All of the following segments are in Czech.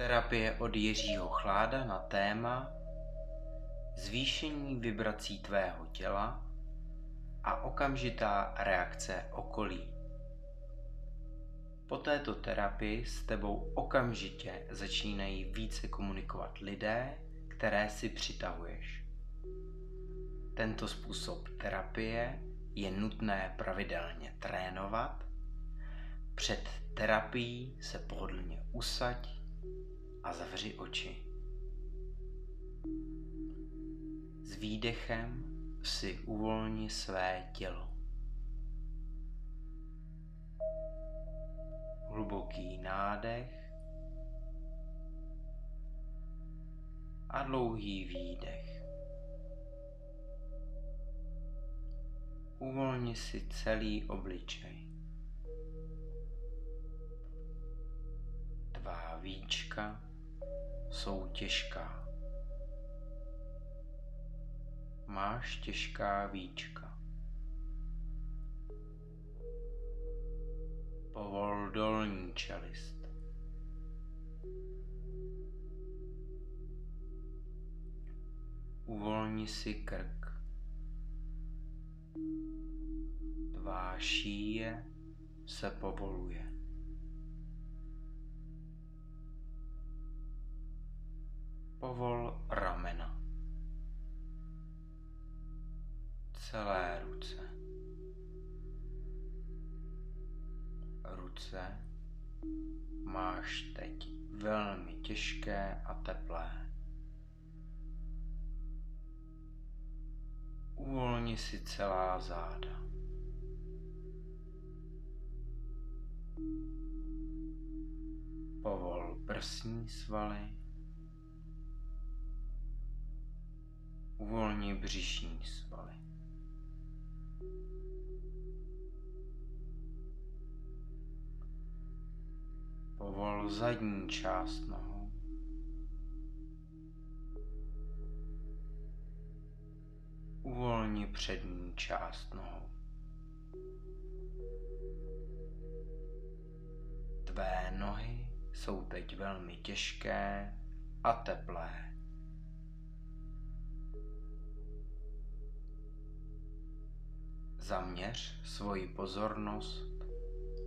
Terapie od Jiřího Chláda na téma zvýšení vibrací tvého těla a okamžitá reakce okolí. Po této terapii s tebou okamžitě začínají více komunikovat lidé, které si přitahuješ. Tento způsob terapie je nutné pravidelně trénovat. Před terapií se pohodlně usaď a zavři oči. S výdechem si uvolni své tělo. Hluboký nádech a dlouhý výdech. Uvolni si celý obličej. Tvá víčka jsou těžká. Máš těžká víčka. Povol dolní čelist. Uvolni si krk. Tvá šíje se povoluje. Povol ramena. Celé ruce. Ruce máš teď velmi těžké a teplé. Uvolni si celá záda. Povol prsní svaly. Uvolni břišní svaly. Povol zadní část nohou. Uvolni přední část nohou. Tvé nohy jsou teď velmi těžké a teplé. Zaměř svoji pozornost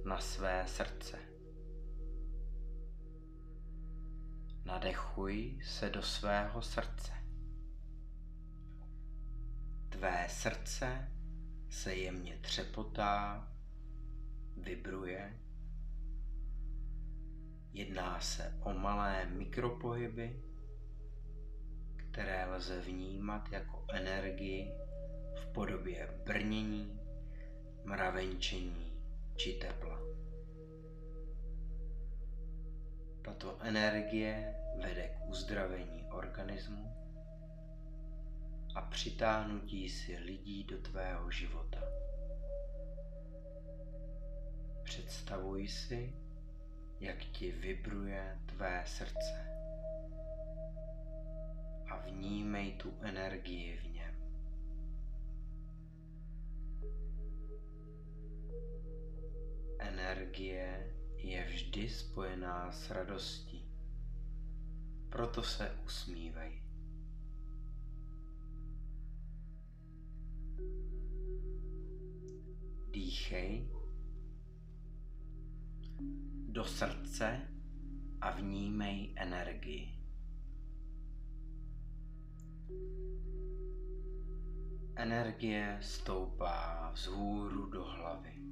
na své srdce. Nadechuj se do svého srdce. Tvé srdce se jemně třepotá, vibruje. Jedná se o malé mikropohyby, které lze vnímat jako energii podobě brnění, mravenčení či tepla. Tato energie vede k uzdravení organismu a přitáhnutí si lidí do tvého života. Představuj si, jak ti vibruje tvé srdce a vnímej tu energii v něm. Vždy spojená s radostí. Proto se usmívej. Dýchej do srdce a vnímej energii. Energie stoupá z hůru do hlavy.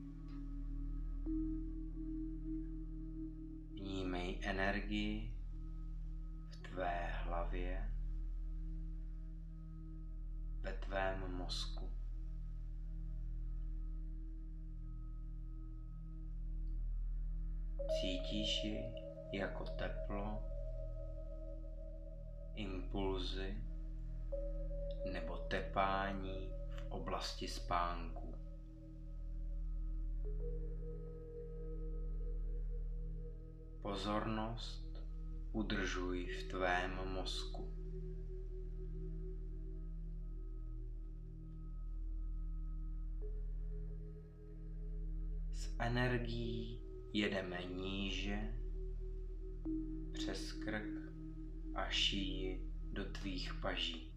Energii v tvé hlavě, ve tvém mozku. Cítíš ji jako teplo, impulzy nebo tepání v oblasti spánku. Pozornost udržuj v tvém mozku. S energií jedeme níže přes krk a šíji do tvých paží.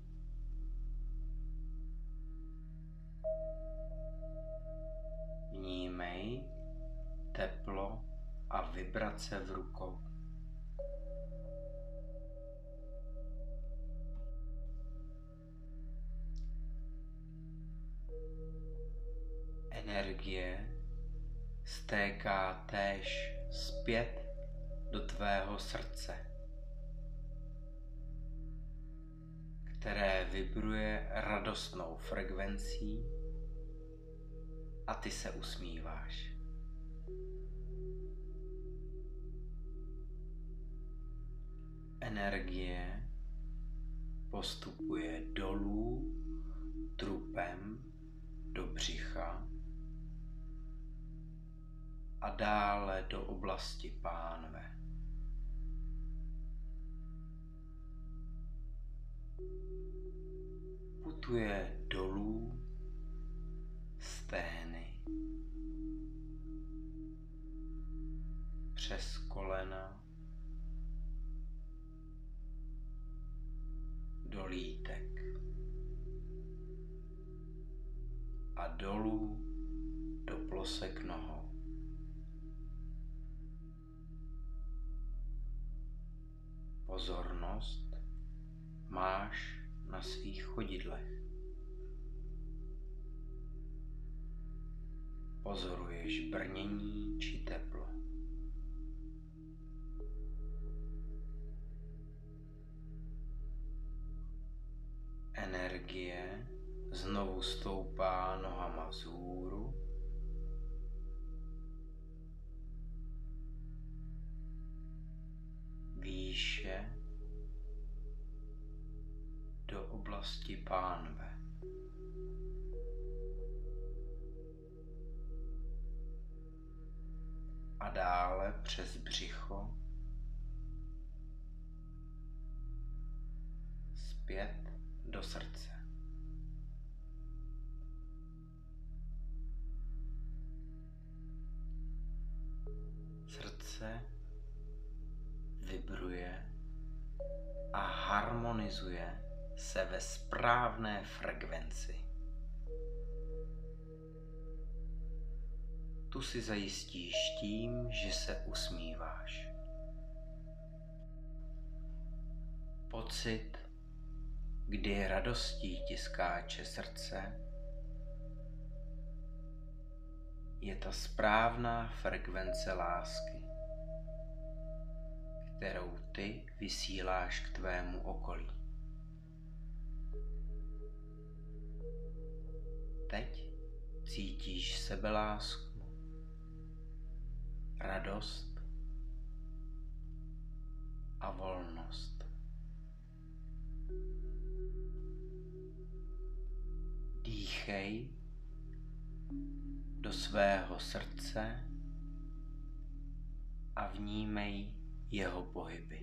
Vnímej teplo a vibrace v rukou. Energie stéká též zpět do tvého srdce, které vibruje radostnou frekvencí a ty se usmíváš. Energie postupuje dolů trupem do břicha a dále do oblasti pánve. Putuje dolů do plosek nohou. Pozornost máš na svých chodidlech. Pozoruješ brnění či teplo. Energie znovu stoupá nohama vzhůru. Výše do oblasti pánve. A dále přes břicho zpět do. Srdce harmonizuje se ve správné frekvenci. Tu si zajistíš tím, že se usmíváš. Pocit, kdy radostí ti skáče srdce, je ta správná frekvence lásky, kterou ty vysíláš k tvému okolí. Cítíš sebelásku, radost a volnost. Dýchej do svého srdce a vnímej jeho pohyby.